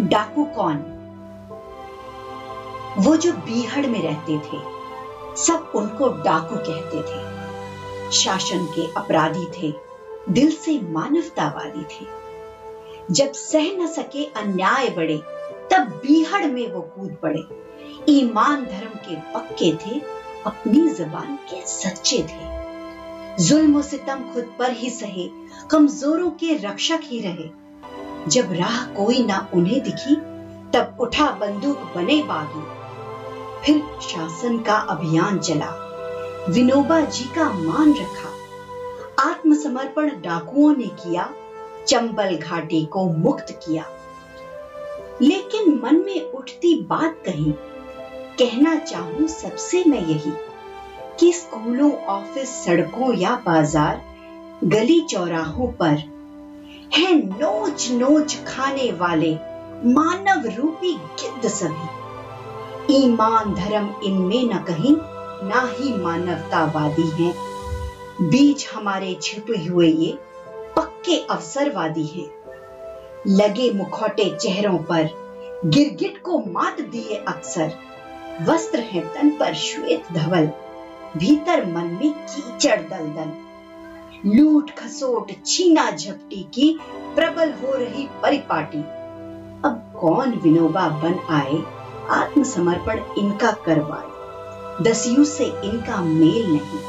डाकू कौन? वो जो बीहड़ में रहते थे, सब उनको डाकू कहते थे। शासन के अपराधी थे, दिल से मानवतावादी थे। जब सह न सके अन्याय बड़े तब बीहड़ में वो कूद पड़े। ईमान धर्म के पक्के थे, अपनी जबान के सच्चे थे। जुल्म सितम खुद पर ही सहे, कमजोरों के रक्षक ही रहे। जब राह कोई ना उन्हें दिखी, तब उठा बंदूक बने बागी। फिर शासन का अभियान चला। विनोबा जी का मान रखा। आत्मसमर्पण डाकुओं ने किया, चंबल घाटी को मुक्त किया। लेकिन मन में उठती बात कही, कहना चाहूँ सबसे मैं यही, कि स्कूलों, ऑफ़िस, सड़कों या बाज़ार, गली चौराहों पर है नोच नोच खाने वाले मानव रूपी गिद्ध सभी। ईमान धर्म इनमें न कहीं, ना ही मानवतावादी हैं। बीच हमारे छिपे हुए ये पक्के अवसरवादी हैं। लगे मुखौटे चेहरों पर गिरगिट को मात दिए अक्सर। वस्त्र है तन पर श्वेत धवल, भीतर मन में कीचड़ दलदल। लूट खसोट, छीना झपटी की प्रबल हो रही परिपाटी। अब कौन विनोबा बन आए? आत्मसमर्पण इनका करवाए। दसियों से इनका मेल नहीं।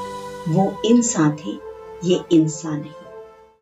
वो इंसान थे, ये इंसान नहीं